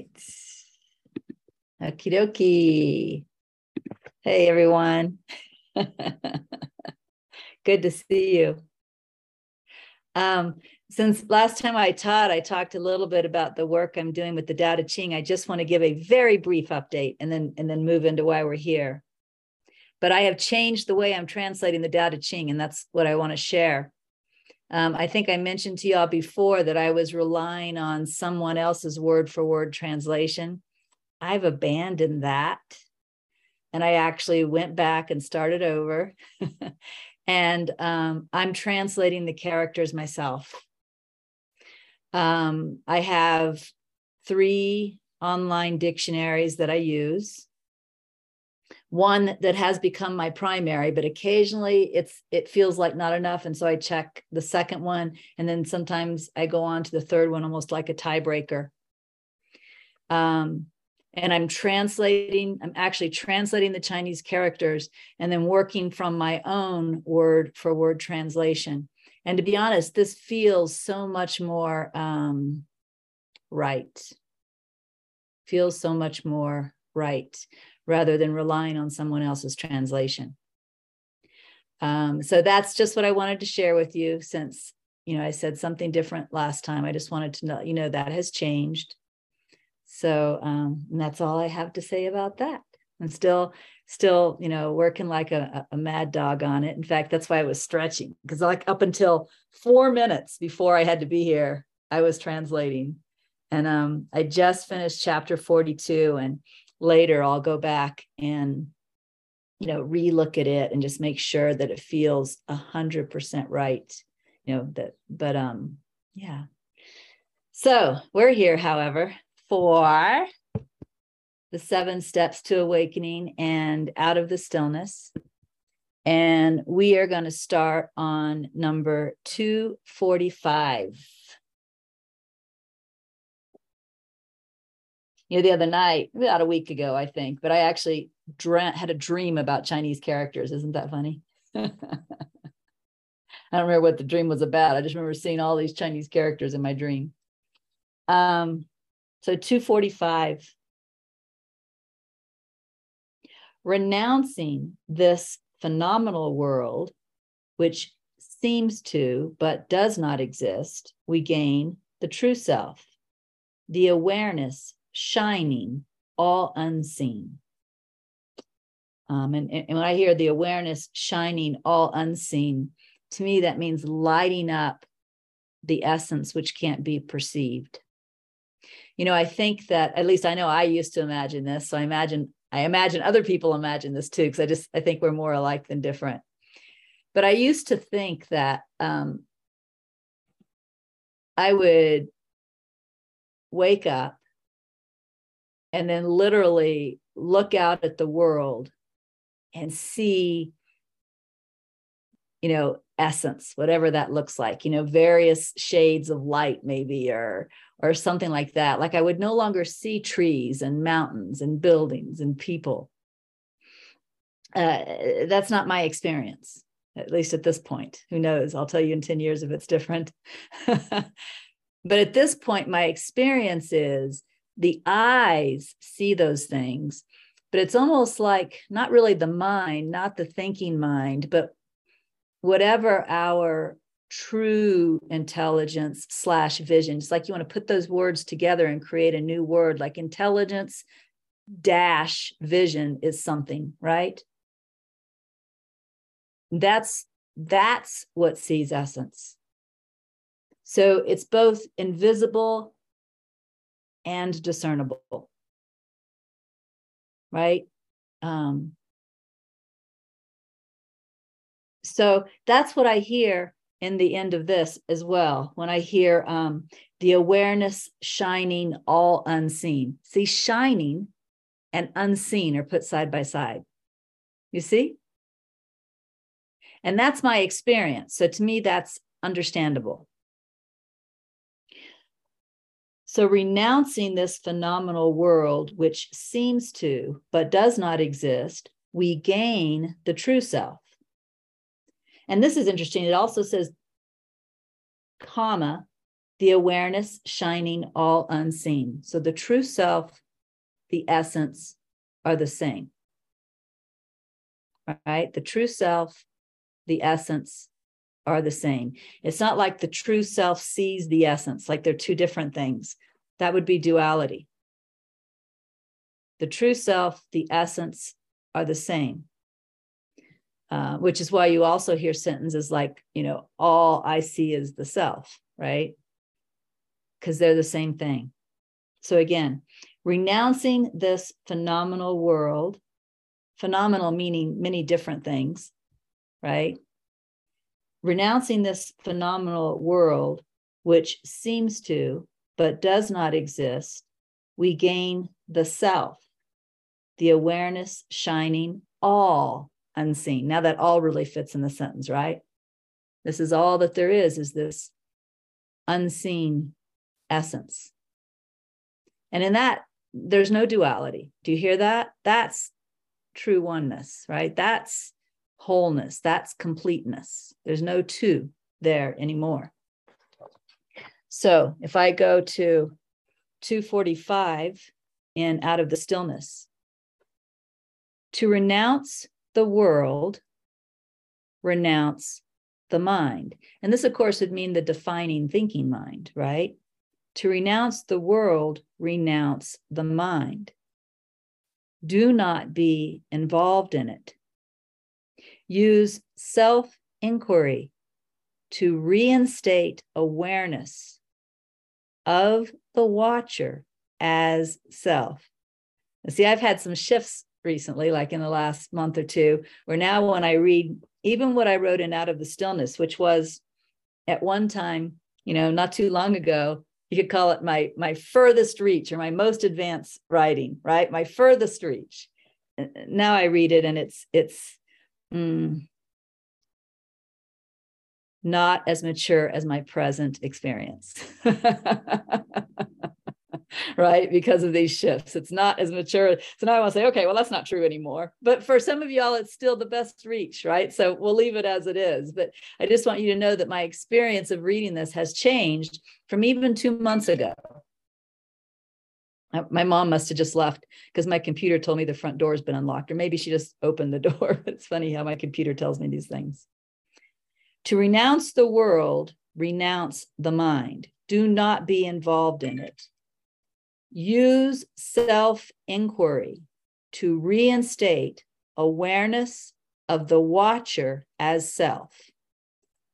right. Okie dokie. Hey, everyone. Good to see you. Um, since last time I taught, I talked a little bit about the work I'm doing with the Tao Te Ching. I just want to give a very brief update and then and then move into why we're here. But I have changed the way I'm translating the Tao Te Ching, and that's what I want to share. Um, I think I mentioned to y'all before that I was relying on someone else's word for word translation. I've abandoned that. And I actually went back and started over. and um, I'm translating the characters myself. Um, I have three online dictionaries that I use one that has become my primary but occasionally it's it feels like not enough. And so i check the second one and then sometimes i go on to the third one almost like a tiebreaker. Um, and i'm translating i'm actually translating the chinese characters and then working from my own word for word translation. And to be honest this feels so much more um, right. Feels so much more right rather than relying on someone else's translation. Um, so that's just what I wanted to share with you since, you know, I said something different last time. I just wanted to know, you know, that has changed. So um, that's all I have to say about that. I'm still, still, you know, working like a, a mad dog on it. In fact, that's why I was stretching because like up until four minutes before I had to be here, I was translating. And um, I just finished chapter 42 and later I'll go back and you know relook at it and just make sure that it feels a hundred percent right you know that but um yeah. So we're here however for the seven steps to awakening and out of the stillness. And we are going to start on number 245 you know, the other night, about a week ago, I think, but I actually dreamt, had a dream about Chinese characters. Isn't that funny? I don't remember what the dream was about. I just remember seeing all these Chinese characters in my dream. Um, so 245. Renouncing this phenomenal world, which seems to but does not exist, we gain the true self, the awareness shining, all unseen. Um, and, and when I hear the awareness shining, all unseen, to me, that means lighting up the essence which can't be perceived. You know, I think that at least I know I used to imagine this. So I imagine I imagine other people imagine this too, because I just I think we're more alike than different. But I used to think that um, I would wake up and then literally look out at the world and see you know essence whatever that looks like you know various shades of light maybe or or something like that. Like i would no longer see trees and mountains and buildings and people. Uh, that's not my experience at least at this point. Who knows? I'll tell you in 10 years if it's different. But at this point my experience is the eyes see those things but it's almost like not really the mind not the thinking mind but whatever our true intelligence slash vision it's like you want to put those words together and create a new word like intelligence dash vision is something right? That's that's what sees essence. So it's both invisible and discernible right? Um, so that's what i hear in the end of this as well when i hear um, the awareness shining all unseen. See shining and unseen are put side by side. You see? And that's my experience. So to me that's understandable so, renouncing this phenomenal world, which seems to, but does not exist, we gain the true self. And this is interesting. It also says, comma, the awareness shining all unseen. So the true self, the essence are the same. All right. The true self, the essence are the same. It's not like the true self sees the essence, like they're two different things. That would be duality. The true self, the essence are the same. Uh, which is why you also hear sentences like, you know, all I see is the self, right? Because they're the same thing. So again, renouncing this phenomenal world, phenomenal meaning many different things, right? Renouncing this phenomenal world, which seems to, but does not exist, we gain the self, the awareness shining all unseen. Now that all really fits in the sentence, right? This is all that there is, is this unseen essence. And in that, there's no duality. Do you hear that? That's true oneness, right? That's wholeness. That's completeness. There's no two there anymore. So if I go to 245 in Out of the Stillness, to renounce the world, renounce the mind. And this, of course, would mean the defining thinking mind, right? To renounce the world, renounce the mind. Do not be involved in it. Use self inquiry to reinstate awareness of the watcher as self. see, I've had some shifts recently, like in the last month or two, where now when I read even what I wrote in Out of the Stillness, which was at one time, you know, not too long ago, you could call it my my furthest reach or my most advanced writing, right? My furthest reach. Now I read it and it's it's mm, not as mature as my present experience. right? Because of these shifts. It's not as mature. So now I want to say, okay, well, that's not true anymore. But for some of y'all, it's still the best reach, right? So we'll leave it as it is. But I just want you to know that my experience of reading this has changed from even two months ago. Uh, my mom must have just left because my computer told me the front door has been unlocked, or maybe she just opened the door. it's funny how my computer tells me these things. To renounce the world, renounce the mind. Do not be involved in it. Use self inquiry to reinstate awareness of the watcher as self.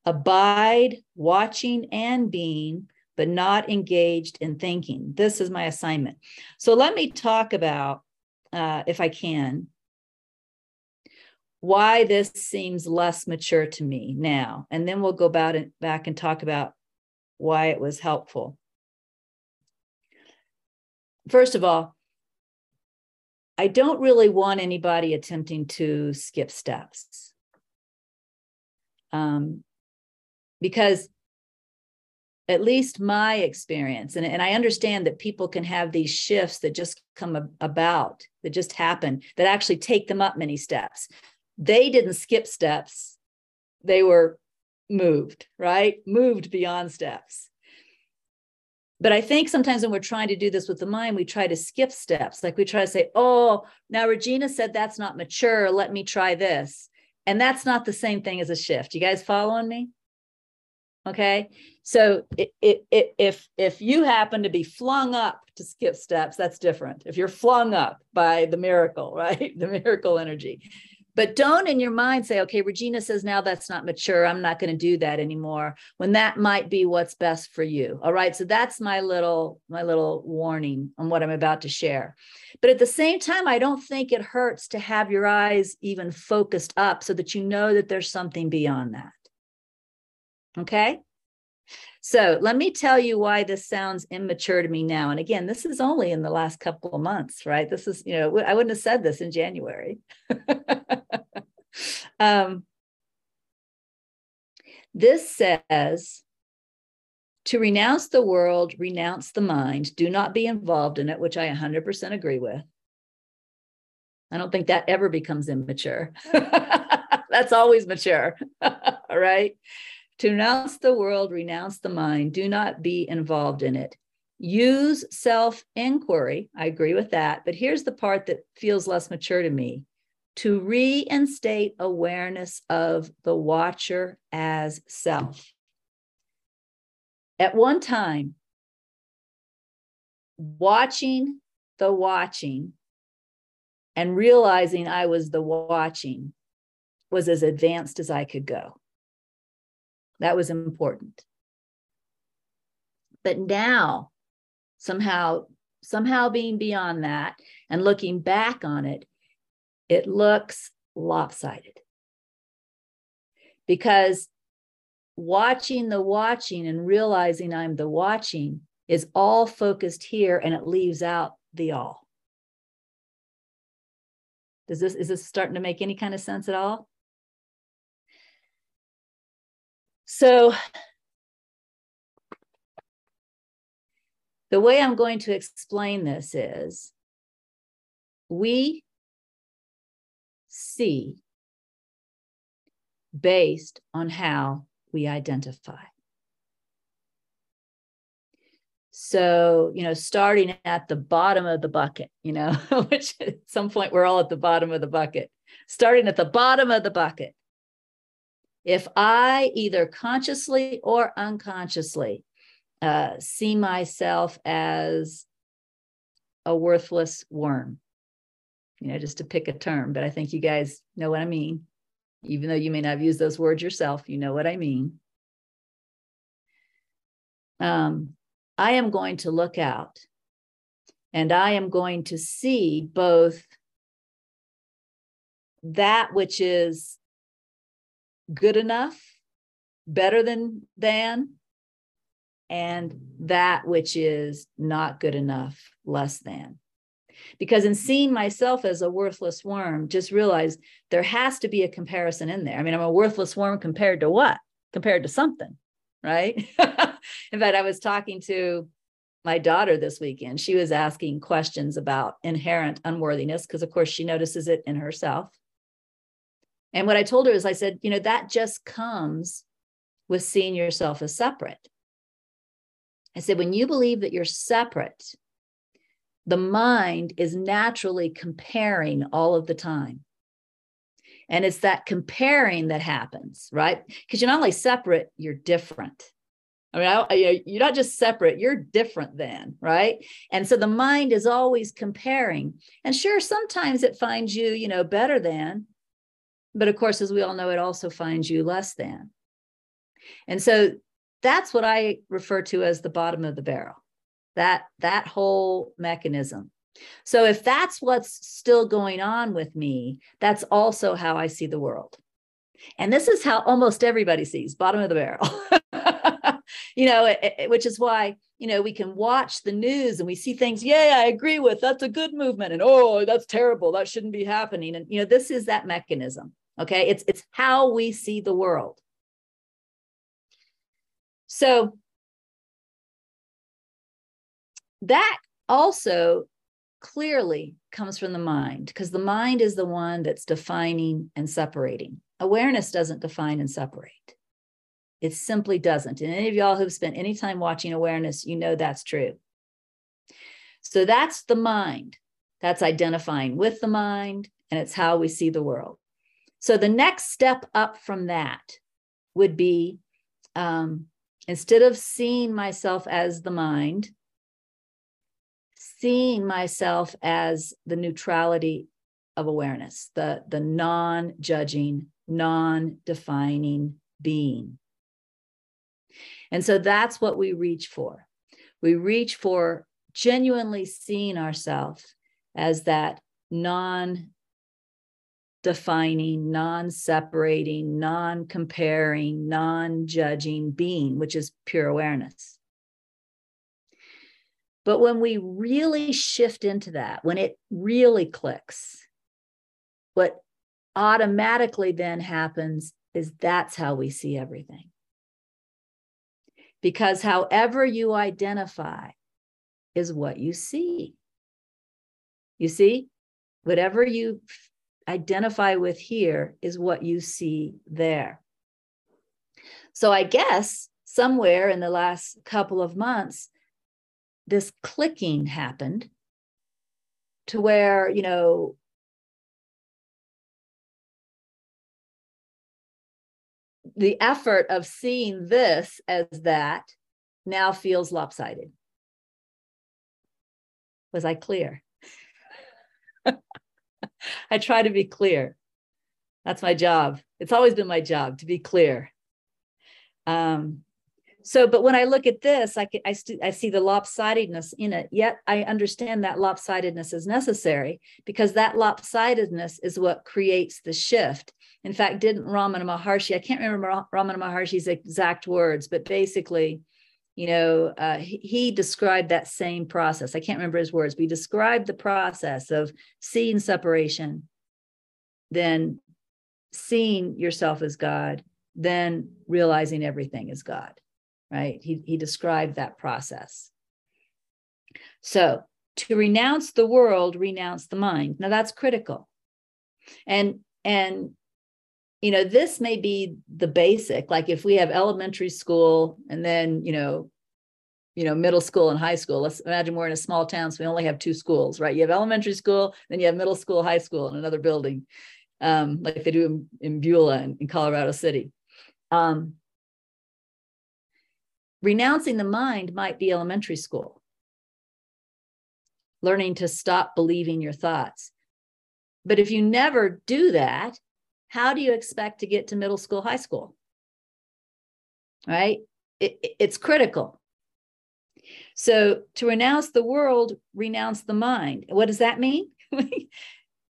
Abide watching and being, but not engaged in thinking. This is my assignment. So let me talk about, uh, if I can, why this seems less mature to me now. And then we'll go about it, back and talk about why it was helpful first of all, I don't really want anybody attempting to skip steps. Um, because at least my experience, and, and I understand that people can have these shifts that just come about, that just happen, that actually take them up many steps. They didn't skip steps, they were moved, right? Moved beyond steps but I think sometimes when we're trying to do this with the mind, we try to skip steps. Like we try to say, oh, now Regina said that's not mature. Let me try this. And that's not the same thing as a shift. You guys following me? Okay. So it, it, it, if if you happen to be flung up to skip steps, that's different. If you're flung up by the miracle, right? The miracle energy. But don't in your mind say, okay, Regina says now that's not mature. I'm not going to do that anymore when that might be what's best for you. All right. So that's my little, my little warning on what I'm about to share. But at the same time, I don't think it hurts to have your eyes even focused up so that you know that there's something beyond that. Okay. So let me tell you why this sounds immature to me now. And again, this is only in the last couple of months, right? This is, you know, I wouldn't have said this in January. um, this says to renounce the world, renounce the mind, do not be involved in it, which I 100% agree with. I don't think that ever becomes immature. That's always mature. All right To renounce the world, renounce the mind. Do not be involved in it. Use self inquiry. I agree with that. But here's the part that feels less mature to me to reinstate awareness of the watcher as self. At one time, watching the watching and realizing I was the watching was as advanced as I could go. That was important. But now, somehow, somehow being beyond that and looking back on it, it looks lopsided. Because watching the watching and realizing I'm the watching is all focused here and it leaves out the all. Does this is this starting to make any kind of sense at all? So the way I'm going to explain this is we see based on how we identify. So, you know, starting at the bottom of the bucket, you know, which at some point we're all at the bottom of the bucket, starting at the bottom of the bucket. If I either consciously or unconsciously uh, see myself as a worthless worm, you know, just to pick a term, but I think you guys know what I mean. Even though you may not have used those words yourself, you know what I mean. Um, I am going to look out and I am going to see both that which is good enough, better than than, and that which is not good enough, less than. Because in seeing myself as a worthless worm, just realize there has to be a comparison in there. I mean, I'm a worthless worm compared to what? Compared to something right? in fact, I was talking to my daughter this weekend. She was asking questions about inherent unworthiness because, of course, she notices it in herself. And what I told her is, I said, you know, that just comes with seeing yourself as separate. I said, when you believe that you're separate, the mind is naturally comparing all of the time. And it's that comparing that happens, right? Because you're not only separate, you're different. I mean, I, you know, you're not just separate, you're different then, right? And so the mind is always comparing. And sure, sometimes it finds you, you know, better than, but of course, as we all know, it also finds you less than. And so that's what I refer to as the bottom of the barrel. That that whole mechanism. So if that's what's still going on with me, that's also how I see the world. And this is how almost everybody sees bottom of the barrel. you know, it, it, which is why, you know, we can watch the news and we see things, yeah, I agree with, that's a good movement and oh, that's terrible, that shouldn't be happening. And you know, this is that mechanism. Okay? It's it's how we see the world. So that also clearly comes from the mind because the mind is the one that's defining and separating. Awareness doesn't define and separate. It simply doesn't. And any of y'all who've spent any time watching awareness, you know that's true. So that's the mind. That's identifying with the mind, and it's how we see the world. So the next step up from that would be um, instead of seeing myself as the mind, seeing myself as the neutrality of awareness, the, the non judging, non defining being. And so that's what we reach for. We reach for genuinely seeing ourselves as that non defining, non separating, non comparing, non judging being, which is pure awareness. But when we really shift into that, when it really clicks, what automatically then happens is that's how we see everything. Because however you identify is what you see. You see, whatever you identify with here is what you see there. So I guess somewhere in the last couple of months, this clicking happened to where, you know, the effort of seeing this as that now feels lopsided. Was I clear? I try to be clear. That's my job. It's always been my job to be clear. Um, so, but when I look at this, I, I, st- I see the lopsidedness in it. Yet I understand that lopsidedness is necessary because that lopsidedness is what creates the shift. In fact, didn't Ramana Maharshi, I can't remember Ramana Maharshi's exact words, but basically, you know, uh, he, described that same process. I can't remember his words, but he described the process of seeing separation, then seeing yourself as God, then realizing everything is God, right? He, he described that process. So to renounce the world, renounce the mind. Now that's critical. And, and, you know, this may be the basic, like if we have elementary school and then, you know, you know, middle school and high school. Let's imagine we're in a small town, so we only have two schools, right? You have elementary school, then you have middle school, high school in another building, um, like they do in, in Beulah in, in Colorado City. Um, renouncing the mind might be elementary school, learning to stop believing your thoughts. But if you never do that, how do you expect to get to middle school, high school? Right? It, it's critical. So to renounce the world, renounce the mind. What does that mean?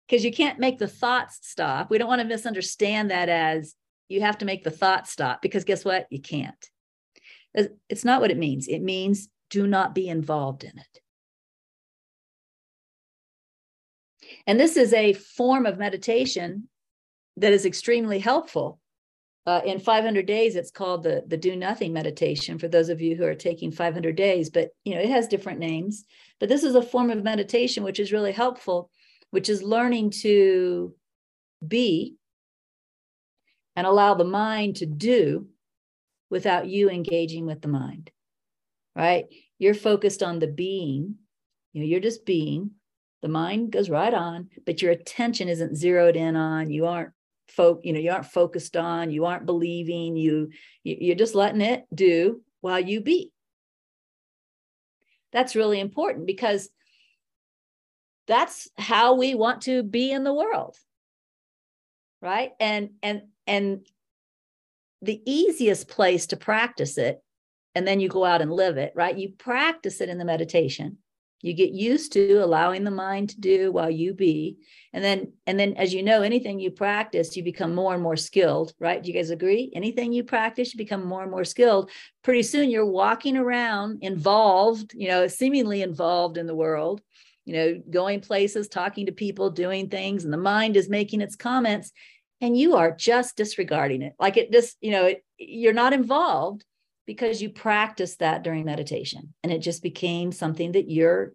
Because you can't make the thoughts stop. We don't want to misunderstand that as you have to make the thoughts stop because guess what? You can't. It's not what it means. It means do not be involved in it. And this is a form of meditation that is extremely helpful. Uh, in 500 days, it's called the, the do nothing meditation for those of you who are taking 500 days, but you know, it has different names. But this is a form of meditation which is really helpful, which is learning to be and allow the mind to do without you engaging with the mind, right? You're focused on the being, you know, you're just being. The mind goes right on, but your attention isn't zeroed in on, you aren't folk, you know, you aren't focused on, you aren't believing, you you're just letting it do while you be. That's really important because that's how we want to be in the world right? And and and the easiest place to practice it and then you go out and live it right? You practice it in the meditation you get used to allowing the mind to do while you be. And then and then as you know anything you practice you become more and more skilled right? Do you guys agree? Anything you practice you become more and more skilled. Pretty soon you're walking around involved you know seemingly involved in the world you know going places talking to people doing things and the mind is making its comments and you are just disregarding it. Like it just you know it, you're not involved because you practiced that during meditation and it just became something that you're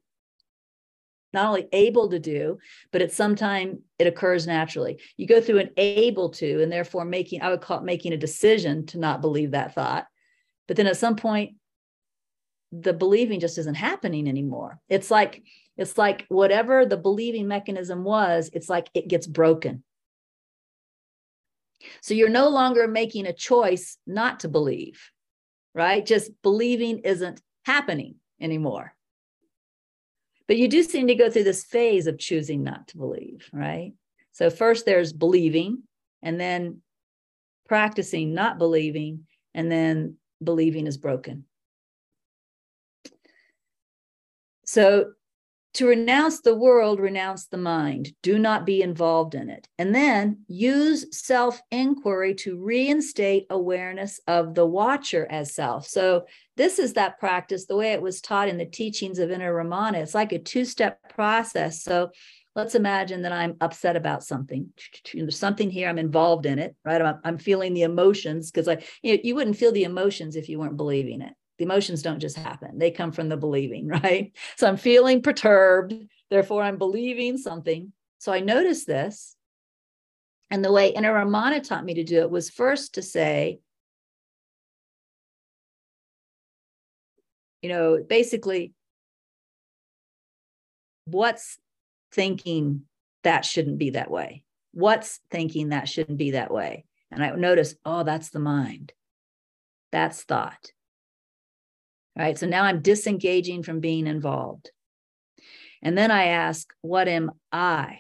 not only able to do but at some time it occurs naturally. You go through an able to and therefore making i would call it making a decision to not believe that thought. But then at some point the believing just isn't happening anymore. It's like it's like whatever the believing mechanism was it's like it gets broken. So you're no longer making a choice not to believe, right? Just believing isn't happening anymore. But you do seem to go through this phase of choosing not to believe, right? So first there's believing, and then practicing not believing, and then believing is broken. So to renounce the world, renounce the mind. Do not be involved in it. And then use self inquiry to reinstate awareness of the watcher as self. So, this is that practice, the way it was taught in the teachings of Inner Ramana. It's like a two step process. So, let's imagine that I'm upset about something. There's something here, I'm involved in it, right? I'm, I'm feeling the emotions because I, you, know, you wouldn't feel the emotions if you weren't believing it the emotions don't just happen, they come from the believing, right? So I'm feeling perturbed, therefore I'm believing something. So I noticed this. And the way Inner taught me to do it was first to say, you know, basically, what's thinking that shouldn't be that way? What's thinking that shouldn't be that way? And I notice, oh, that's the mind. That's thought. Right. So now I'm disengaging from being involved. And then I ask, what am I?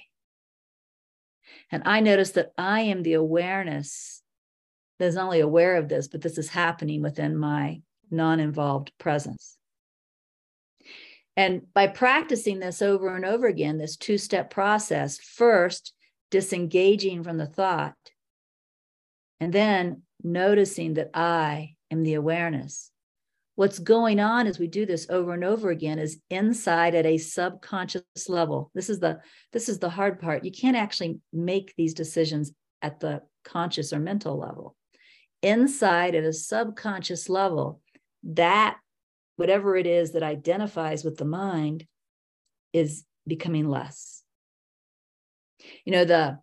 And I notice that I am the awareness that is not only aware of this, but this is happening within my non involved presence. And by practicing this over and over again, this two step process, first disengaging from the thought, and then noticing that I am the awareness. What's going on as we do this over and over again is inside at a subconscious level. This is the this is the hard part. You can't actually make these decisions at the conscious or mental level. Inside at a subconscious level, that whatever it is that identifies with the mind is becoming less. You know, the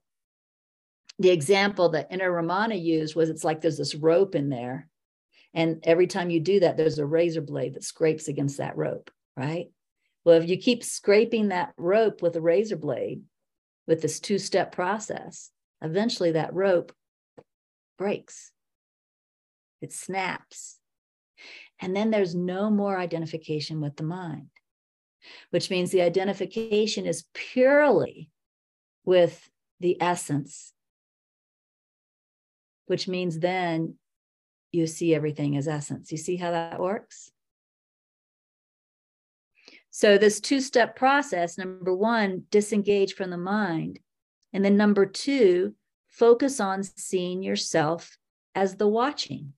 the example that Inner Ramana used was it's like there's this rope in there. And every time you do that, there's a razor blade that scrapes against that rope, right? Well, if you keep scraping that rope with a razor blade with this two step process, eventually that rope breaks, it snaps, and then there's no more identification with the mind, which means the identification is purely with the essence, which means then you see everything as essence. You see how that works? So, this two step process number one, disengage from the mind. And then number two, focus on seeing yourself as the watching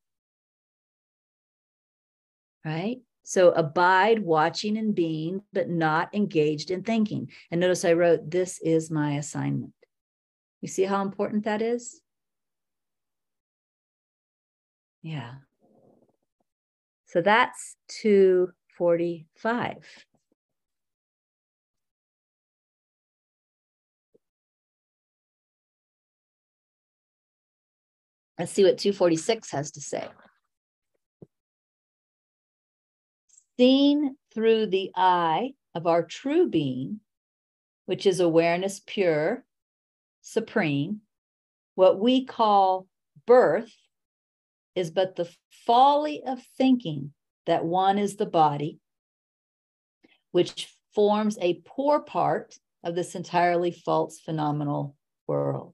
right? So abide watching and being, but not engaged in thinking. And notice I wrote, This is my assignment. You see how important that is? Yeah. So that's 245. Let's see what 246 has to say. seen through the eye of our true being, which is awareness pure, supreme, what we call birth is but the folly of thinking that one is the body, which forms a poor part of this entirely false phenomenal world.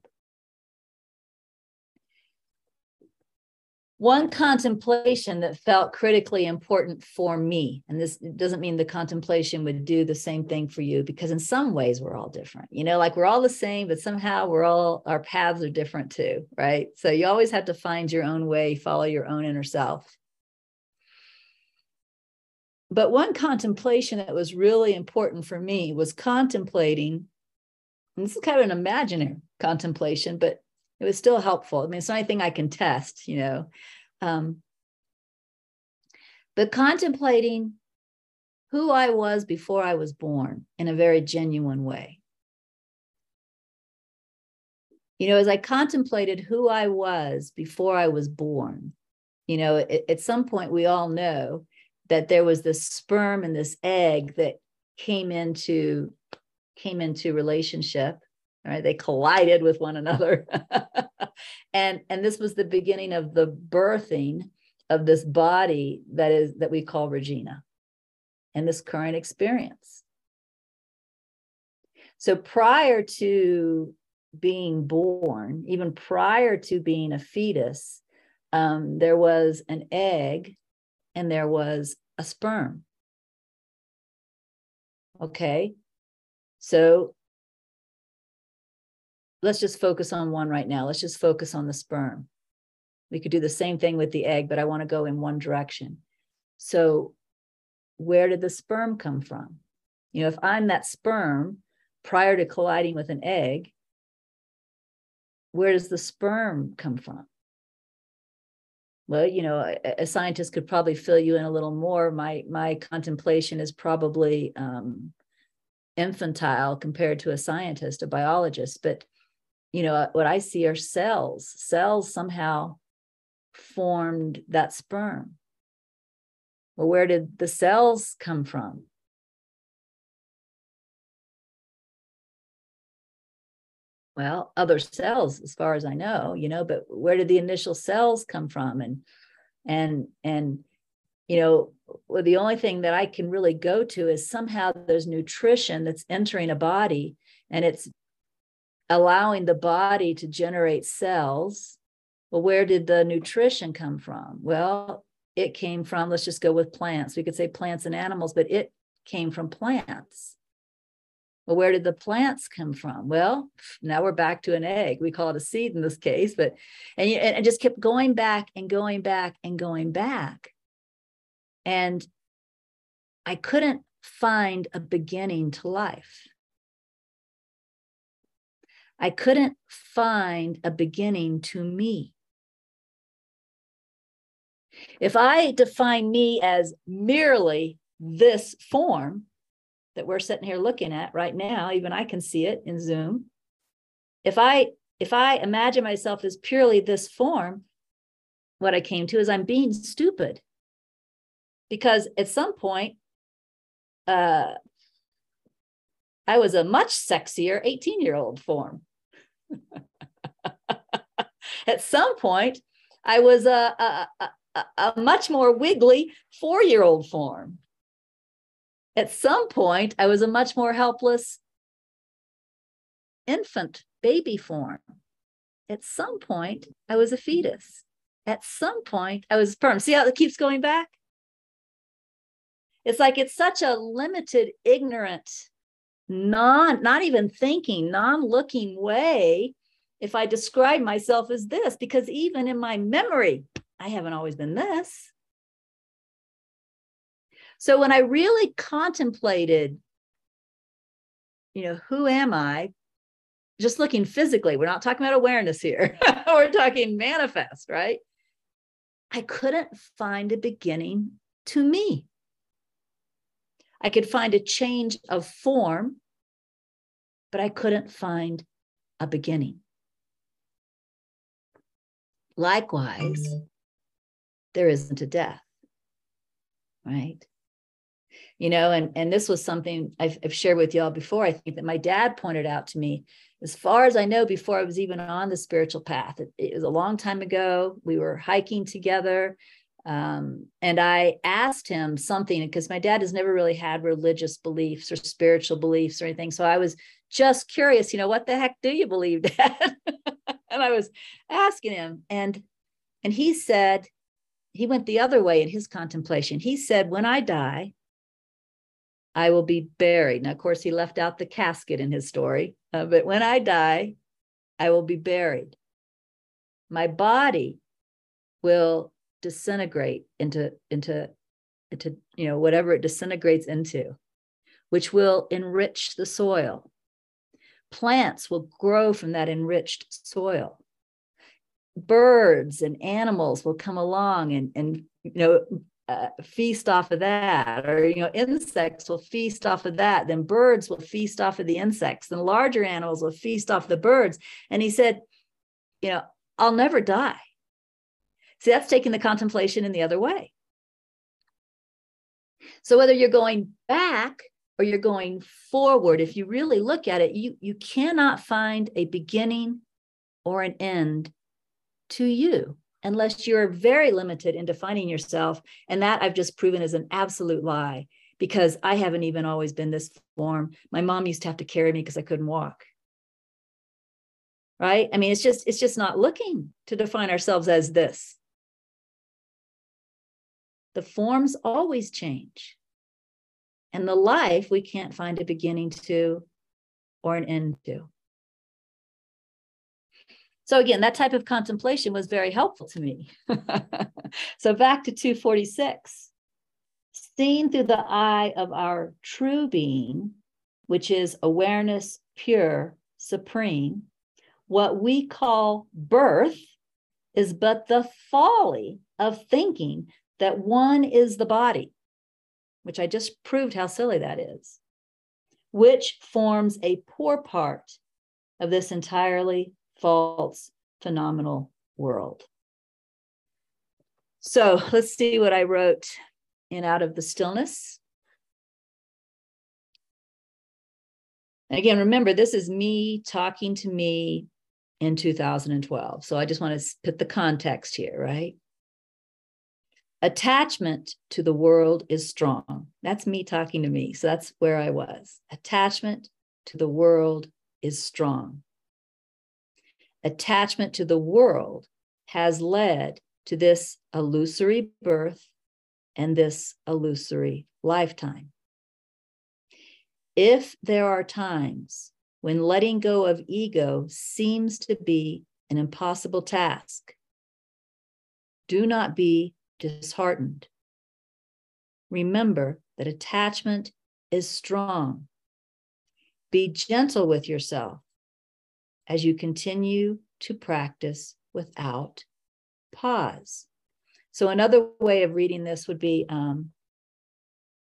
One contemplation that felt critically important for me and this doesn't mean the contemplation would do the same thing for you because in some ways we're all different you know like we're all the same but somehow we're all our paths are different too right? So you always have to find your own way follow your own inner self. But one contemplation that was really important for me was contemplating and this is kind of an imaginary contemplation but it was still helpful. I mean, it's not anything I can test, you know. Um, but contemplating who I was before I was born in a very genuine way. You know, as I contemplated who I was before I was born, you know, at, at some point we all know that there was this sperm and this egg that came into came into relationship right they collided with one another. And and this was the beginning of the birthing of this body that is that we call regina and this current experience. So prior to being born even prior to being a fetus um, there was an egg and there was a sperm. Okay? So let's just focus on one right now. Let's just focus on the sperm. We could do the same thing with the egg, but I want to go in one direction. So, where did the sperm come from? You know, if I'm that sperm prior to colliding with an egg, where does the sperm come from? Well, you know, a, a scientist could probably fill you in a little more. My my contemplation is probably um, infantile compared to a scientist, a biologist, but you know what i see are cells cells somehow formed that sperm Well, where did the cells come from? Well, other cells, as far as I know, you know, but where did the initial cells come from? And and and you know, well, the only thing that I can really go to is somehow there's nutrition that's entering a body and it's allowing the body to generate cells. Well, where did the nutrition come from? Well, it came from, let's just go with plants. We could say plants and animals, but it came from plants. Well, where did the plants come from? Well, now we're back to an egg. We call it a seed in this case, but and and just kept going back and going back and going back. And I couldn't find a beginning to life. I couldn't find a beginning to me. If I define me as merely this form that we're sitting here looking at right now, even I can see it in Zoom. If I if I imagine myself as purely this form, what I came to is I'm being stupid. Because at some point, uh, I was a much sexier 18 year old form. at some point, I was a, a, a, a much more wiggly four year old form. At some point, I was a much more helpless infant baby form. At some point, I was a fetus. At some point, I was sperm. See how it keeps going back? It's like it's such a limited, ignorant, non, not even thinking, non-looking way if I describe myself as this, because even in my memory, I haven't always been this. So when I really contemplated, you know, who am I? Just looking physically, we're not talking about awareness here. we're talking manifest, right? I couldn't find a beginning to me. I could find a change of form, but I couldn't find a beginning. Likewise, there isn't a death, right? You know, and, and this was something I've, I've shared with y'all before. I think that my dad pointed out to me, as far as I know, before I was even on the spiritual path. It, it was a long time ago. We were hiking together. Um, and I asked him something because my dad has never really had religious beliefs or spiritual beliefs or anything. So I was just curious, you know, what the heck do you believe, Dad? and I was asking him, and and he said, he went the other way in his contemplation. He said, When I die, I will be buried. Now, of course, he left out the casket in his story, uh, but when I die, I will be buried. My body will disintegrate into, into, into, you know, whatever it disintegrates into, which will enrich the soil. Plants will grow from that enriched soil. Birds and animals will come along and, and you know uh, feast off of that or you know insects will feast off of that then birds will feast off of the insects then larger animals will feast off the birds. And he said you know i'll never die see that's taking the contemplation in the other way so whether you're going back or you're going forward if you really look at it you you cannot find a beginning or an end to you unless you're very limited in defining yourself. And that I've just proven is an absolute lie because I haven't even always been this form. My mom used to have to carry me because I couldn't walk. Right? I mean, it's just it's just not looking to define ourselves as this. The forms always change. And the life we can't find a beginning to or an end to. So again, that type of contemplation was very helpful to me. so back to 246. Seen through the eye of our true being, which is awareness, pure, supreme, what we call birth is but the folly of thinking that one is the body, which I just proved how silly that is, which forms a poor part of this entirely false, phenomenal world. So let's see what I wrote in out of the stillness. Again, remember, this is me talking to me in 2012. So I just want to put the context here, right? Attachment to the world is strong. That's me talking to me. So that's where I was. Attachment to the world is strong. Attachment to the world has led to this illusory birth and this illusory lifetime. If there are times when letting go of ego seems to be an impossible task, do not be disheartened. Remember that attachment is strong. Be gentle with yourself as you continue to practice without pause. So, another way of reading this would be um,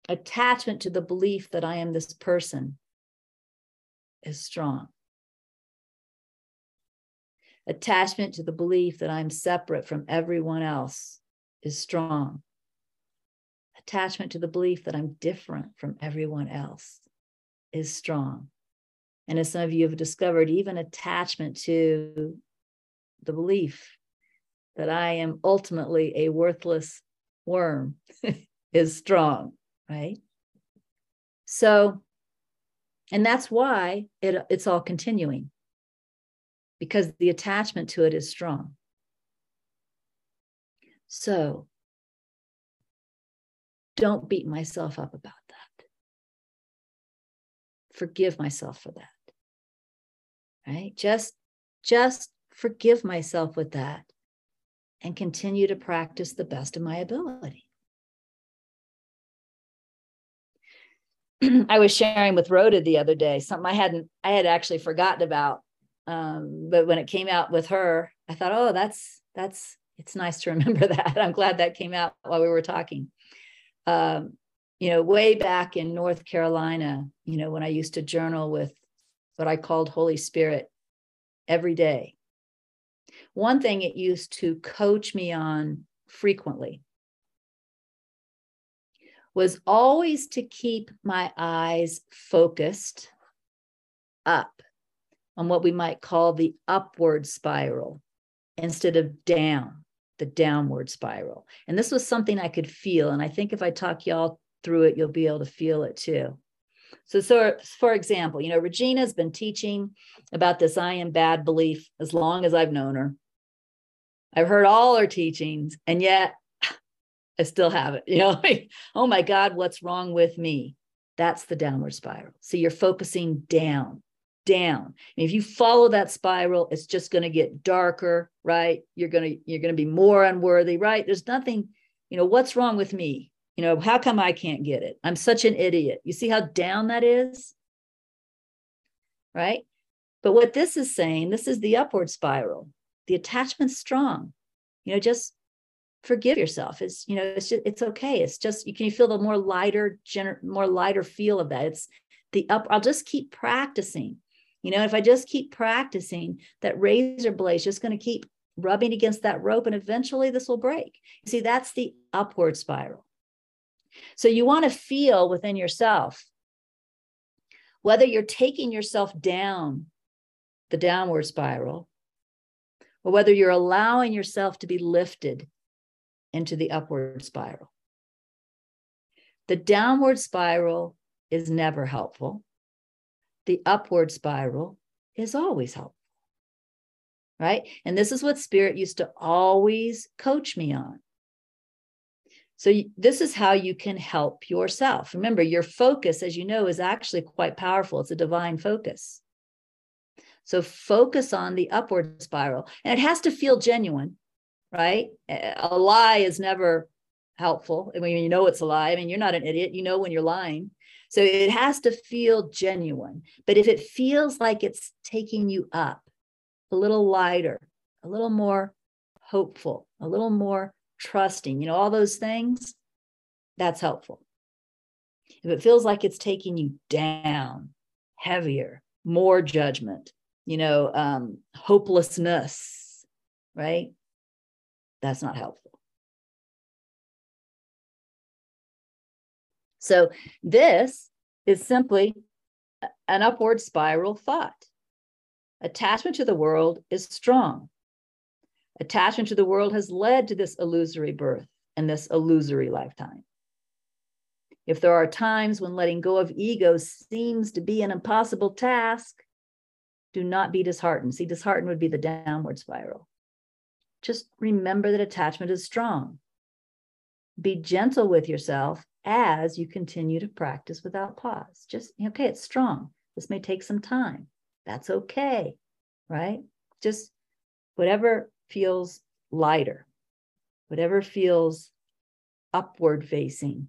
attachment to the belief that I am this person is strong. Attachment to the belief that I'm separate from everyone else is strong. Attachment to the belief that I'm different from everyone else is strong. And as some of you have discovered, even attachment to the belief that I am ultimately a worthless worm is strong, right? So, and that's why it, it's all continuing because the attachment to it is strong. So, don't beat myself up about that. Forgive myself for that. Right? Just just forgive myself with that and continue to practice the best of my ability. I was sharing with Rhoda the other day something I hadn't I had actually forgotten about. Um, but when it came out with her, I thought, oh, that's that's it's nice to remember that. I'm glad that came out while we were talking. Um, you know, way back in North Carolina, you know, when I used to journal with what I called Holy Spirit every day. One thing it used to coach me on frequently was always to keep my eyes focused up on what we might call the upward spiral instead of down, the downward spiral. And this was something I could feel. And I think if I talk y'all through it, you'll be able to feel it too. So, so for example, you know, Regina's been teaching about this I am bad belief as long as I've known her. I've heard all her teachings, and yet I still have it. You know, oh my God, what's wrong with me? That's the downward spiral. So you're focusing down, down. And if you follow that spiral, it's just going to get darker, right? You're going to you're going to be more unworthy, right? There's nothing, you know, what's wrong with me? You know, how come I can't get it? I'm such an idiot. You see how down that is? Right? But what this is saying, this is the upward spiral. The attachment's strong. You know, just forgive yourself it's you know it's just, it's okay it's just you can you feel the more lighter gener- more lighter feel of that it's the up i'll just keep practicing you know if i just keep practicing that razor blade is just going to keep rubbing against that rope and eventually this will break see that's the upward spiral so you want to feel within yourself whether you're taking yourself down the downward spiral or whether you're allowing yourself to be lifted into the upward spiral. The downward spiral is never helpful. The upward spiral is always helpful. Right. And this is what spirit used to always coach me on. So, this is how you can help yourself. Remember, your focus, as you know, is actually quite powerful. It's a divine focus. So, focus on the upward spiral, and it has to feel genuine right? A lie is never helpful. I mean, you know it's a lie. I mean, you're not an idiot. You know when you're lying. So it has to feel genuine. But if it feels like it's taking you up a little lighter, a little more hopeful, a little more trusting, you know, all those things, that's helpful. If it feels like it's taking you down, heavier, more judgment, you know, um, hopelessness, right? That's not helpful. So this is simply an upward spiral thought. Attachment to the world is strong. Attachment to the world has led to this illusory birth and this illusory lifetime. If there are times when letting go of ego seems to be an impossible task, do not be disheartened. See, disheartened would be the downward spiral. Just remember that attachment is strong. Be gentle with yourself as you continue to practice without pause. Just, okay, it's strong. This may take some time. That's okay, right? Just whatever feels lighter, whatever feels upward facing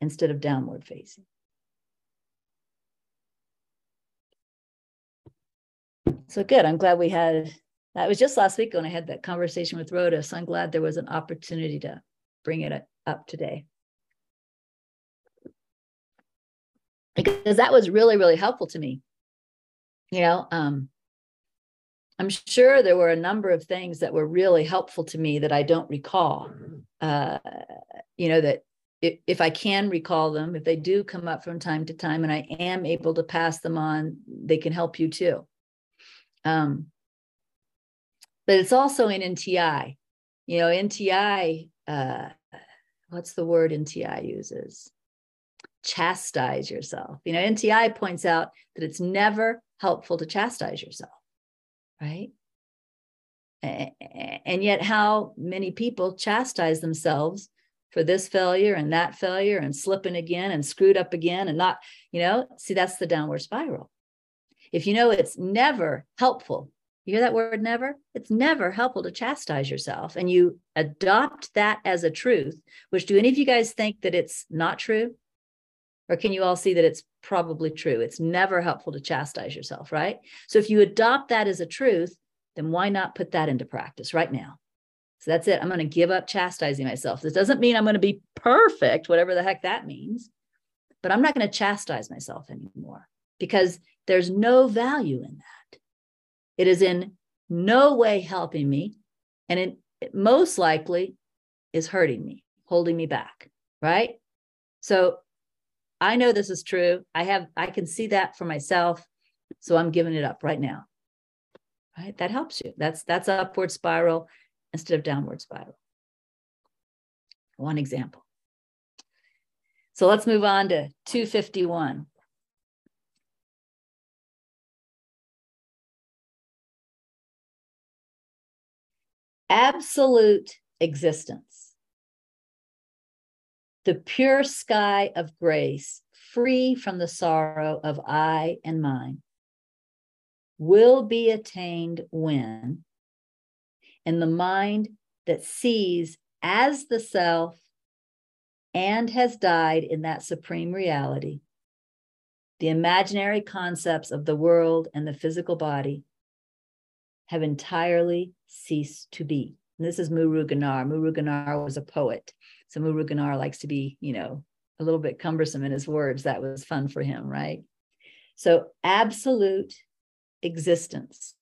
instead of downward facing. So good. I'm glad we had that was just last week when I had that conversation with Rhoda. So I'm glad there was an opportunity to bring it up today. Because that was really, really helpful to me. You know, um, I'm sure there were a number of things that were really helpful to me that I don't recall. Uh, you know, that if, if I can recall them, if they do come up from time to time and I am able to pass them on, they can help you too. Um, but it's also in NTI. You know, NTI, uh, what's the word NTI uses? Chastise yourself. You know, NTI points out that it's never helpful to chastise yourself, right? And yet, how many people chastise themselves for this failure and that failure and slipping again and screwed up again and not, you know, see, that's the downward spiral. If you know it's never helpful, you hear that word never? It's never helpful to chastise yourself and you adopt that as a truth, which do any of you guys think that it's not true? Or can you all see that it's probably true? It's never helpful to chastise yourself, right? So if you adopt that as a truth, then why not put that into practice right now? So that's it. I'm going to give up chastising myself. This doesn't mean I'm going to be perfect, whatever the heck that means, but I'm not going to chastise myself anymore because there's no value in that. It is in no way helping me. And it, it most likely is hurting me, holding me back. Right. So I know this is true. I have, I can see that for myself. So I'm giving it up right now. Right. That helps you. That's, that's upward spiral instead of downward spiral. One example. So let's move on to 251. Absolute existence. The pure sky of grace, free from the sorrow of I and mine, will be attained when in the mind that sees as the self and has died in that supreme reality, the imaginary concepts of the world and the physical body have entirely ceased to be. And this is Muruganar. Muruganar was a poet. So Muruganar likes to be, you know, a little bit cumbersome in his words. That was fun for him, right? So absolute existence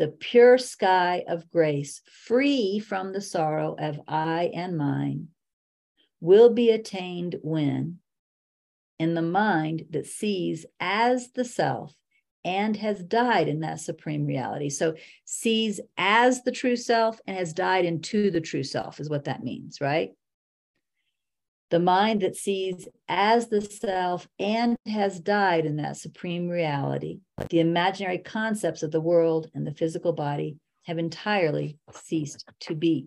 the pure sky of grace, free from the sorrow of I and mine, will be attained when, in the mind that sees as the self and has died in that supreme reality. So, sees as the true self and has died into the true self, is what that means, right? the mind that sees as the self and has died in that supreme reality, the imaginary concepts of the world and the physical body have entirely ceased to be.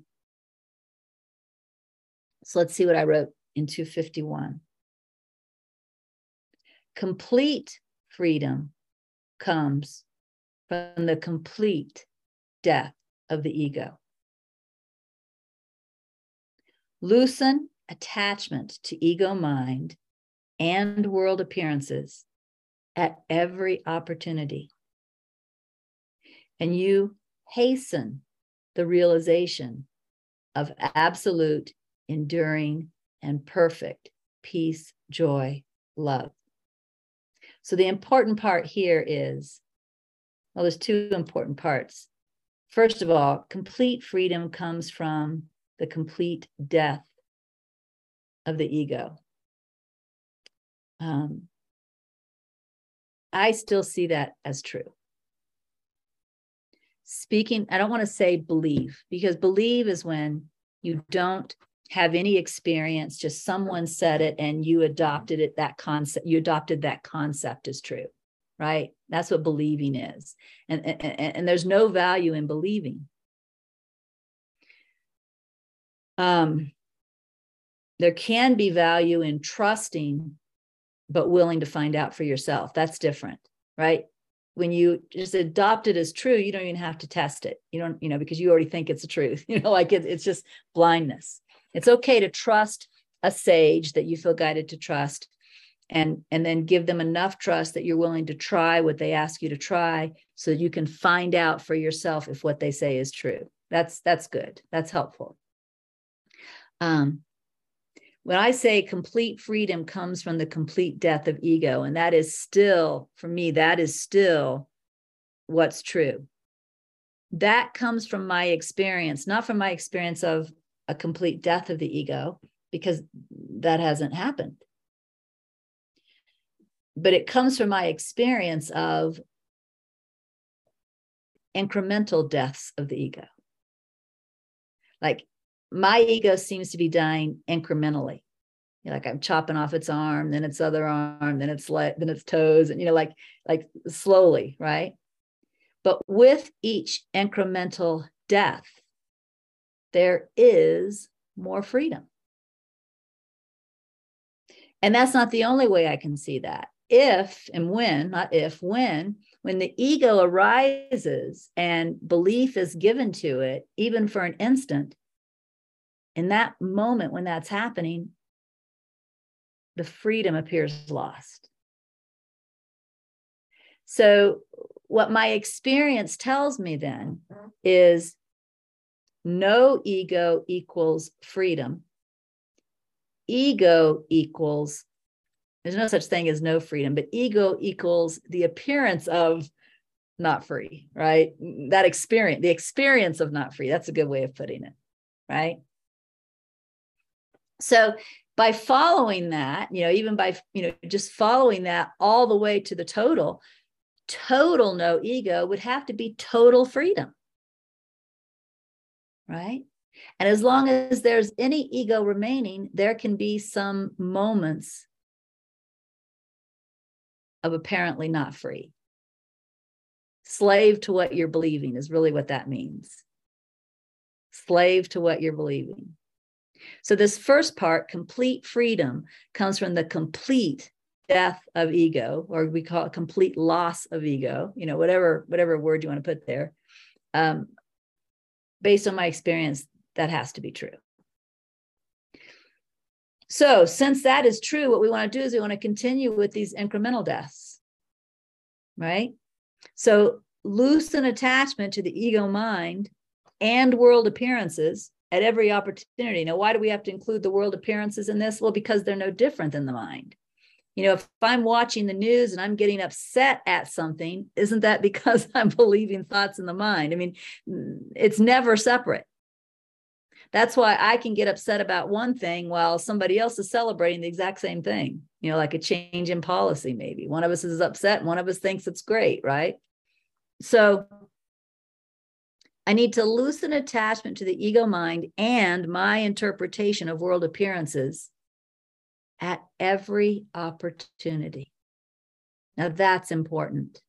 So let's see what I wrote in 251. Complete freedom comes from the complete death of the ego. Loosen attachment to ego mind and world appearances at every opportunity. And you hasten the realization of absolute, enduring, and perfect peace, joy, love. So, the important part here is well, there's two important parts. First of all, complete freedom comes from the complete death of the ego. Um, I still see that as true. Speaking, I don't want to say believe because believe is when you don't have any experience, just someone said it and you adopted it, that concept, you adopted that concept as true, right? That's what believing is. And, and, and there's no value in believing. Um, there can be value in trusting, but willing to find out for yourself. That's different, right? When you just adopt it as true, you don't even have to test it. You don't, you know, because you already think it's the truth. You know, like it, it's just blindness. It's okay to trust a sage that you feel guided to trust and and then give them enough trust that you're willing to try what they ask you to try so that you can find out for yourself if what they say is true. That's that's good. That's helpful. Um, when I say complete freedom comes from the complete death of ego, and that is still, for me, that is still what's true. That comes from my experience, not from my experience of a complete death of the ego, because that hasn't happened. But it comes from my experience of incremental deaths of the ego. Like my ego seems to be dying incrementally. Like I'm chopping off its arm, then its other arm, then its leg, then its toes, and you know, like like slowly, right? But with each incremental death, there is more freedom. And that's not the only way I can see that. If and when, not if, when, when the ego arises and belief is given to it, even for an instant, in that moment when that's happening, the freedom appears lost. So, what my experience tells me then is no ego equals freedom. Ego equals, there's no such thing as no freedom, but ego equals the appearance of not free, right? That experience, the experience of not free. That's a good way of putting it, right? So by following that, you know, even by, you know, just following that all the way to the total, total no ego would have to be total freedom. Right. And as long as there's any ego remaining, there can be some moments of apparently not free. Slave to what you're believing is really what that means. Slave to what you're believing. So, this first part, complete freedom, comes from the complete death of ego, or we call it complete loss of ego, you know, whatever, whatever word you want to put there. Um, based on my experience, that has to be true. So, since that is true, what we want to do is we want to continue with these incremental deaths, right? So, loosen attachment to the ego mind and world appearances at every opportunity. Now, why do we have to include the world appearances in this? Well, because they're no different than the mind. You know, if I'm watching the news and I'm getting upset at something, isn't that because I'm believing thoughts in the mind? I mean, it's never separate. That's why I can get upset about one thing while somebody else is celebrating the exact same thing, you know, like a change in policy, maybe. One of us is upset, one of us thinks it's great, right? So I need to loosen attachment to the ego mind and my interpretation of world appearances at every opportunity. Now that's important.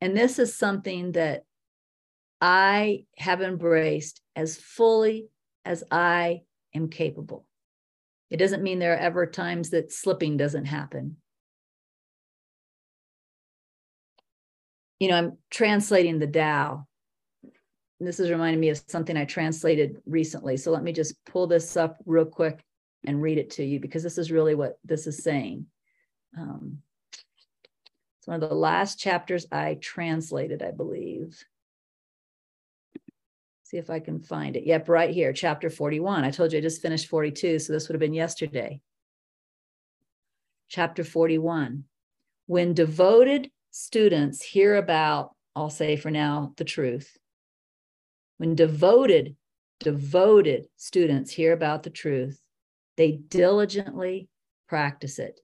And this is something that I have embraced as fully as I am capable. It doesn't mean there are ever times that slipping doesn't happen. you know, I'm translating the Tao. This is reminding me of something I translated recently. So let me just pull this up real quick and read it to you because this is really what this is saying. Um, it's one of the last chapters I translated, I believe. See if I can find it. Yep, right here, chapter 41. I told you I just finished 42, so this would have been yesterday. Chapter 41. When devoted students hear about, I'll say for now, the truth, when devoted, devoted students hear about the truth, they diligently practice it.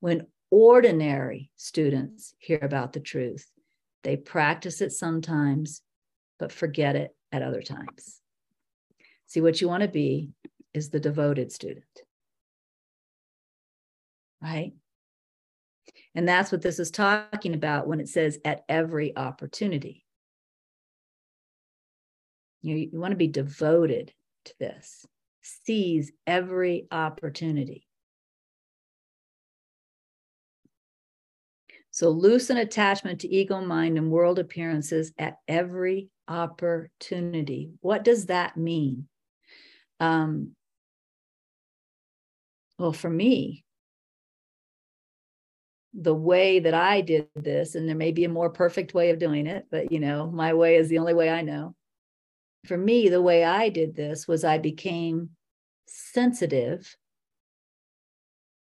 When ordinary students hear about the truth, they practice it sometimes, but forget it at other times. See, what you want to be is the devoted student. Right? And that's what this is talking about when it says at every opportunity. You, you want to be devoted to this, seize every opportunity. So loosen attachment to ego mind and world appearances at every opportunity. What does that mean? Um, well, for me, the way that I did this, and there may be a more perfect way of doing it, but you know, my way is the only way I know. For me, the way I did this was I became sensitive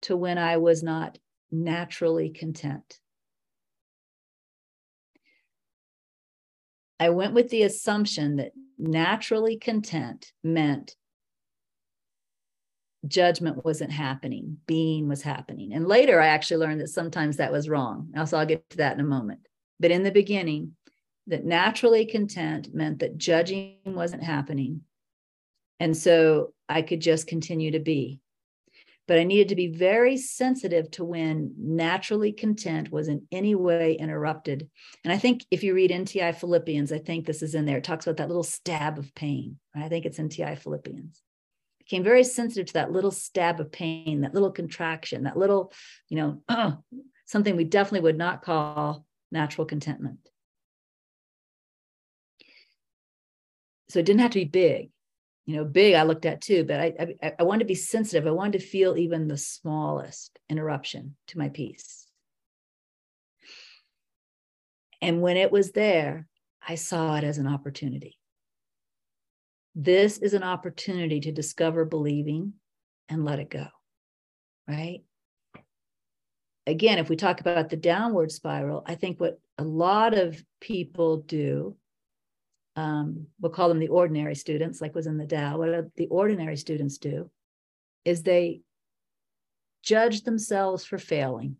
to when I was not naturally content. I went with the assumption that naturally content meant judgment wasn't happening, being was happening. And later, I actually learned that sometimes that was wrong. Also, I'll get to that in a moment. But in the beginning, that naturally content meant that judging wasn't happening. And so I could just continue to be but I needed to be very sensitive to when naturally content was in any way interrupted. And I think if you read NTI Philippians, I think this is in there. It talks about that little stab of pain. I think it's NTI Philippians. Became very sensitive to that little stab of pain, that little contraction, that little, you know, something we definitely would not call natural contentment. So it didn't have to be big you know, big I looked at too, but I, I, I wanted to be sensitive. I wanted to feel even the smallest interruption to my peace. And when it was there, I saw it as an opportunity. This is an opportunity to discover believing and let it go, right? Again, if we talk about the downward spiral, I think what a lot of people do um, we'll call them the ordinary students, like was in the Tao, what the ordinary students do is they judge themselves for failing.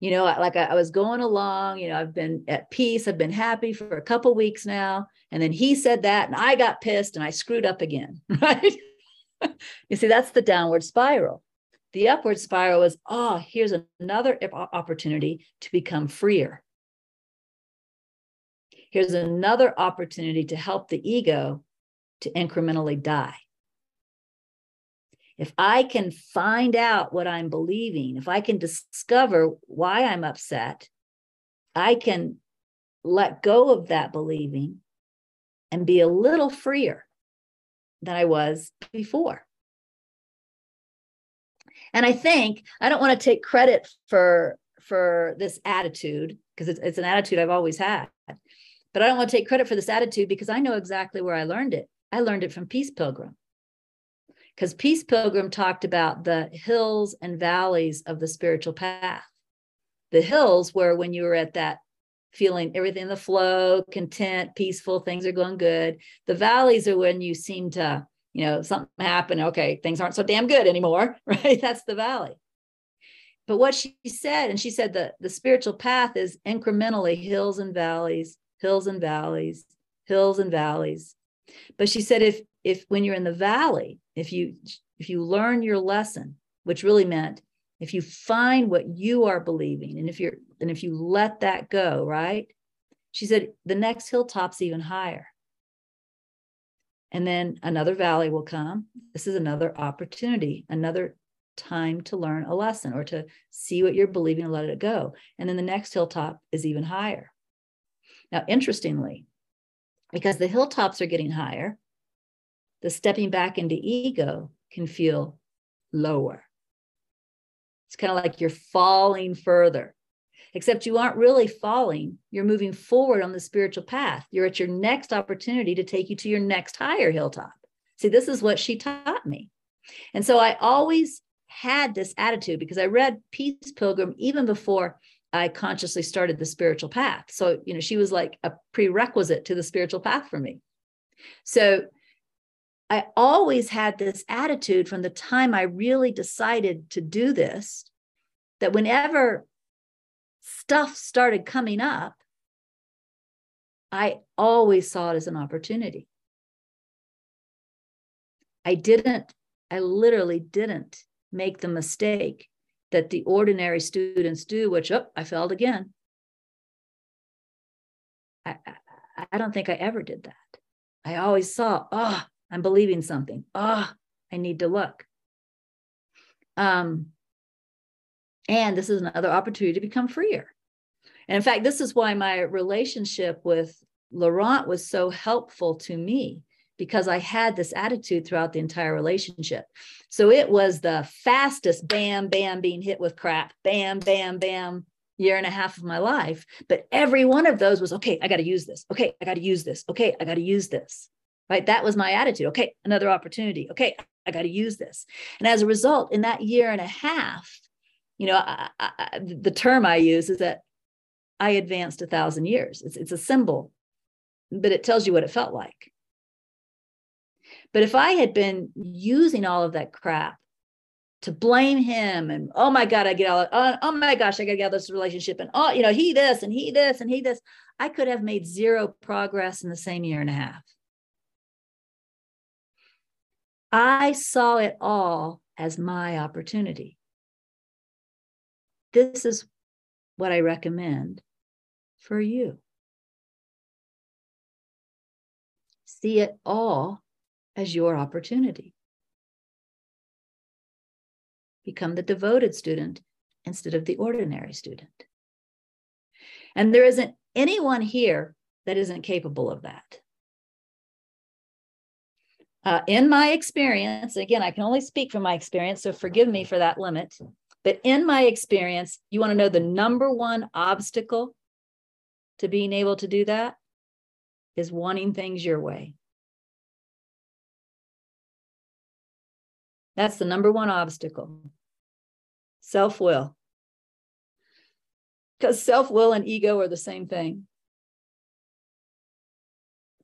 You know, like I, I was going along, you know, I've been at peace, I've been happy for a couple weeks now. And then he said that, and I got pissed and I screwed up again, right? you see, that's the downward spiral. The upward spiral is, oh, here's another opportunity to become freer here's another opportunity to help the ego to incrementally die. If I can find out what I'm believing, if I can discover why I'm upset, I can let go of that believing and be a little freer than I was before. And I think I don't want to take credit for for this attitude because it's, it's an attitude I've always had. But I don't want to take credit for this attitude because I know exactly where I learned it. I learned it from Peace Pilgrim. Because Peace Pilgrim talked about the hills and valleys of the spiritual path. The hills were when you were at that feeling everything in the flow, content, peaceful, things are going good. The valleys are when you seem to, you know, something happened. Okay, things aren't so damn good anymore, right? That's the valley. But what she said, and she said that the spiritual path is incrementally hills and valleys, hills and valleys, hills and valleys. But she said, if if when you're in the valley, if you if you learn your lesson, which really meant if you find what you are believing, and if you're and if you let that go, right? She said the next hilltop's even higher. And then another valley will come. This is another opportunity, another time to learn a lesson or to see what you're believing and let it go. And then the next hilltop is even higher. Now, interestingly, because the hilltops are getting higher, the stepping back into ego can feel lower. It's kind of like you're falling further, except you aren't really falling. You're moving forward on the spiritual path. You're at your next opportunity to take you to your next higher hilltop. See, this is what she taught me. And so I always had this attitude because I read Peace Pilgrim even before I consciously started the spiritual path. So, you know, she was like a prerequisite to the spiritual path for me. So, I always had this attitude from the time I really decided to do this that whenever stuff started coming up, I always saw it as an opportunity. I didn't, I literally didn't make the mistake that the ordinary students do, which, oh, I failed again. I, I, I don't think I ever did that. I always saw, oh, I'm believing something. Oh, I need to look. Um, and this is another opportunity to become freer. And in fact, this is why my relationship with Laurent was so helpful to me because I had this attitude throughout the entire relationship. So it was the fastest bam, bam, being hit with crap, bam, bam, bam, year and a half of my life. But every one of those was okay, I got to use this. Okay, I got to use this. Okay, I got to use this. Right. That was my attitude. Okay, another opportunity. Okay, I got to use this. And as a result, in that year and a half, you know, I, I, the term I use is that I advanced a thousand years. It's, it's a symbol, but it tells you what it felt like. But if I had been using all of that crap to blame him and oh my god, I get all oh, oh my gosh, I got to get out of this relationship and oh you know he this and he this and he this, I could have made zero progress in the same year and a half. I saw it all as my opportunity. This is what I recommend for you. See it all as your opportunity. Become the devoted student instead of the ordinary student. And there isn't anyone here that isn't capable of that. Uh, in my experience, again, I can only speak from my experience, so forgive me for that limit. But in my experience, you want to know the number one obstacle to being able to do that is wanting things your way. That's the number one obstacle self will. Because self will and ego are the same thing.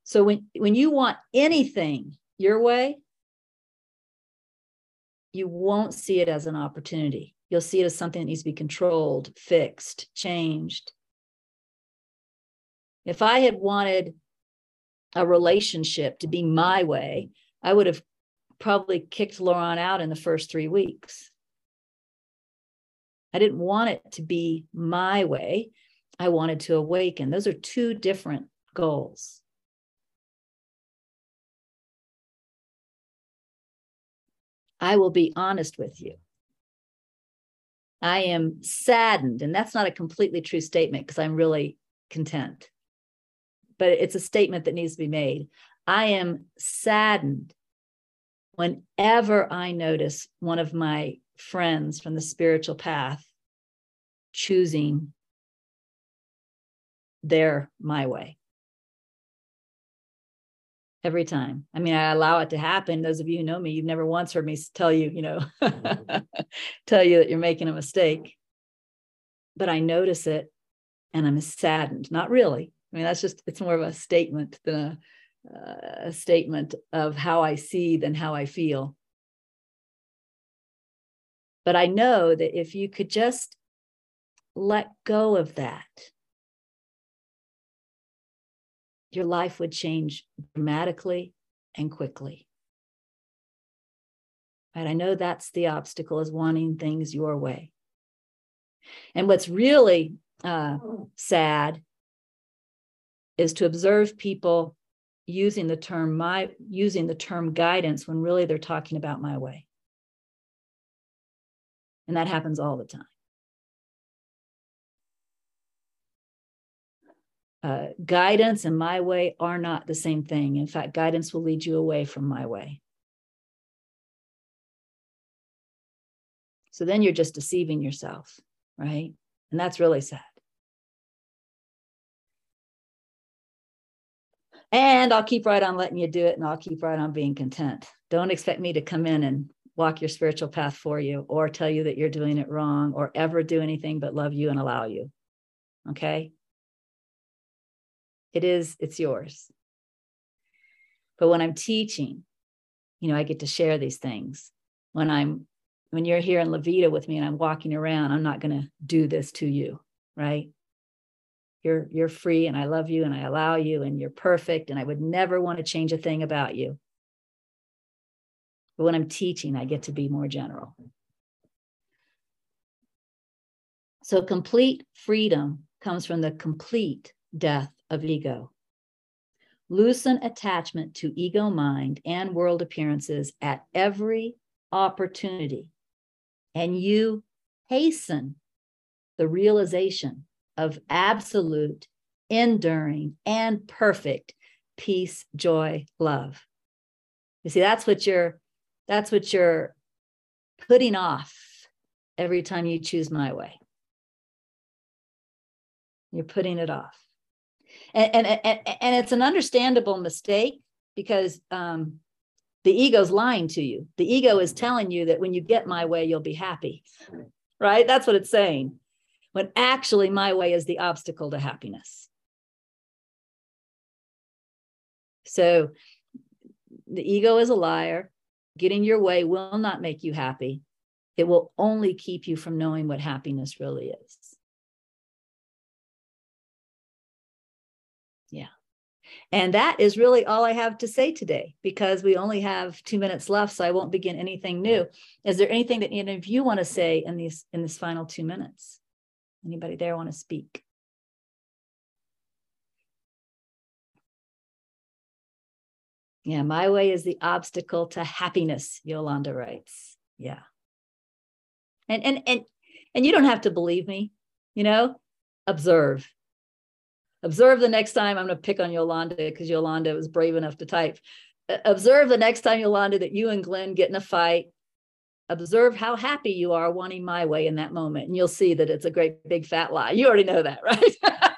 So when, when you want anything your way, you won't see it as an opportunity. You'll see it as something that needs to be controlled, fixed, changed. If I had wanted a relationship to be my way, I would have probably kicked Laurent out in the first three weeks. I didn't want it to be my way. I wanted to awaken. Those are two different goals. I will be honest with you. I am saddened, and that's not a completely true statement because I'm really content, but it's a statement that needs to be made. I am saddened whenever I notice one of my friends from the spiritual path choosing their my way every time. I mean, I allow it to happen. Those of you who know me, you've never once heard me tell you, you know, tell you that you're making a mistake. But I notice it and I'm saddened. Not really. I mean, that's just, it's more of a statement than a, a statement of how I see than how I feel. But I know that if you could just let go of that, your life would change dramatically and quickly. Right? I know that's the obstacle is wanting things your way. And what's really uh, sad is to observe people using the term my using the term guidance when really they're talking about my way. And that happens all the time. Uh, guidance and my way are not the same thing. In fact guidance will lead you away from my way. So then you're just deceiving yourself right? And that's really sad And I'll keep right on letting you do it and I'll keep right on being content. Don't expect me to come in and walk your spiritual path for you or tell you that you're doing it wrong or ever do anything but love you and allow you. Okay? It is, it's yours. But when I'm teaching, you know, I get to share these things. When I'm when you're here in La Vida with me and I'm walking around, I'm not going to do this to you, right? You're you're free and I love you and I allow you and you're perfect and I would never want to change a thing about you. But when I'm teaching, I get to be more general. So complete freedom comes from the complete death of ego. Loosen attachment to ego mind and world appearances at every opportunity, and you hasten the realization of absolute, enduring, and perfect peace, joy, love. You see, that's what you're that's what you're putting off every time you choose my way. You're putting it off. And, and, and, and it's an understandable mistake because um, the ego's lying to you. The ego is telling you that when you get my way, you'll be happy. Right? That's what it's saying. When actually, my way is the obstacle to happiness. So the ego is a liar. Getting your way will not make you happy. It will only keep you from knowing what happiness really is. Yeah. And that is really all I have to say today because we only have two minutes left, so I won't begin anything new. Is there anything that any of you want to say in these in this final two minutes? Anybody there want to speak? Yeah, my way is the obstacle to happiness, Yolanda writes. Yeah. And and and and you don't have to believe me, you know, observe observe the next time i'm going to pick on yolanda because yolanda was brave enough to type observe the next time yolanda that you and glenn get in a fight observe how happy you are wanting my way in that moment and you'll see that it's a great big fat lie. You already know that right?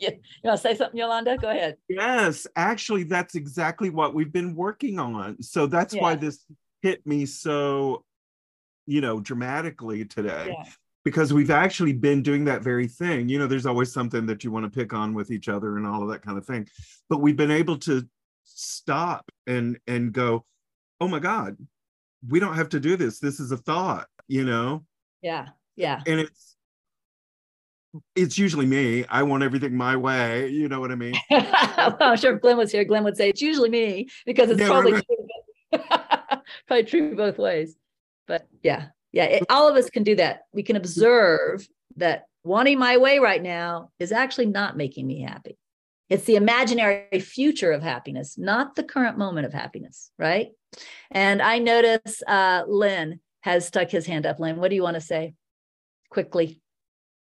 You, you want to say something yolanda? Go ahead. Yes actually that's exactly what we've been working on. So that's yeah. why this hit me so you know dramatically today yeah. because we've actually been doing that very thing. You know, there's always something that you want to pick on with each other and all of that kind of thing. But we've been able to stop and and go, "Oh my god, we don't have to do this. This is a thought," you know? Yeah. Yeah. And it's it's usually me. I want everything my way. You know what I mean? well, I'm sure if Glenn was here, Glenn would say it's usually me because it's yeah, probably right. true. probably true both ways. But yeah, yeah it, all of us can do that we can observe that wanting my way right now is actually not making me happy it's the imaginary future of happiness not the current moment of happiness right and i notice uh, lynn has stuck his hand up. Lynn what do you want to say quickly?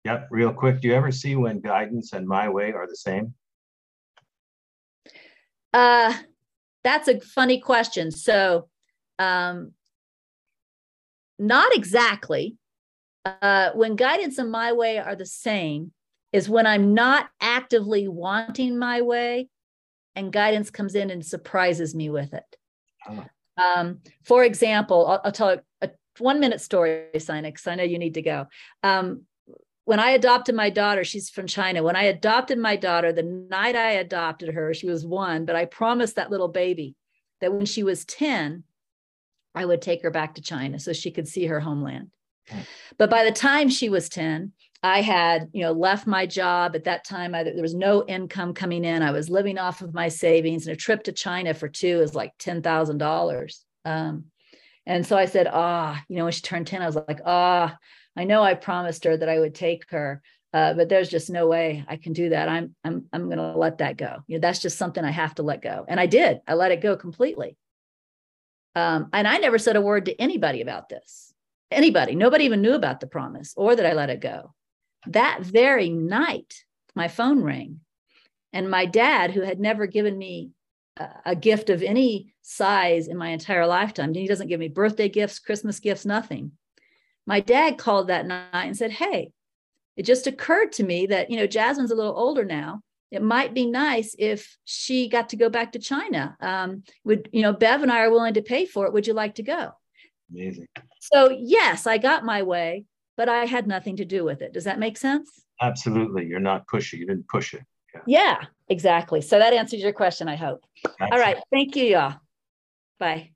Yep real quick. Do you ever see when guidance and my way are the same? Uh that's a funny question. So um not exactly. Uh, when guidance and my way are the same, is when I'm not actively wanting my way and guidance comes in and surprises me with it. Um, for example, I'll, I'll, tell a, a, one minute story, Sina, because I know you need to go. Um, when I adopted my daughter, she's from China. When I adopted my daughter, the night I adopted her, she was one, but I promised that little baby that when she was 10, I would take her back to China so she could see her homeland. But by the time she was 10, I had, you know, left my job at that time. I, there was no income coming in. I was living off of my savings, and a trip to China for two is like ten thousand um, dollars. And so I said, ah, you know, when she turned ten, I was like, ah, I know I promised her that I would take her, uh, but there's just no way I can do that. I'm, I'm, I'm going to let that go. You know, that's just something I have to let go, and I did. I let it go completely. Um, and I never said a word to anybody about this. Anybody, nobody even knew about the promise or that I let it go. That very night, my phone rang. And my dad, who had never given me a, gift of any size in my entire lifetime, he doesn't give me birthday gifts, Christmas gifts, nothing. My dad called that night and said, Hey, it just occurred to me that, you know, Jasmine's a little older now it might be nice if she got to go back to China. Um, would you know, Bev and I are willing to pay for it. Would you like to go? Amazing. So yes, I got my way, but I had nothing to do with it. Does that make sense? Absolutely. You're not pushing. You didn't push it. Yeah, yeah exactly. So that answers your question, I hope. All right. Thank you, y'all. Bye.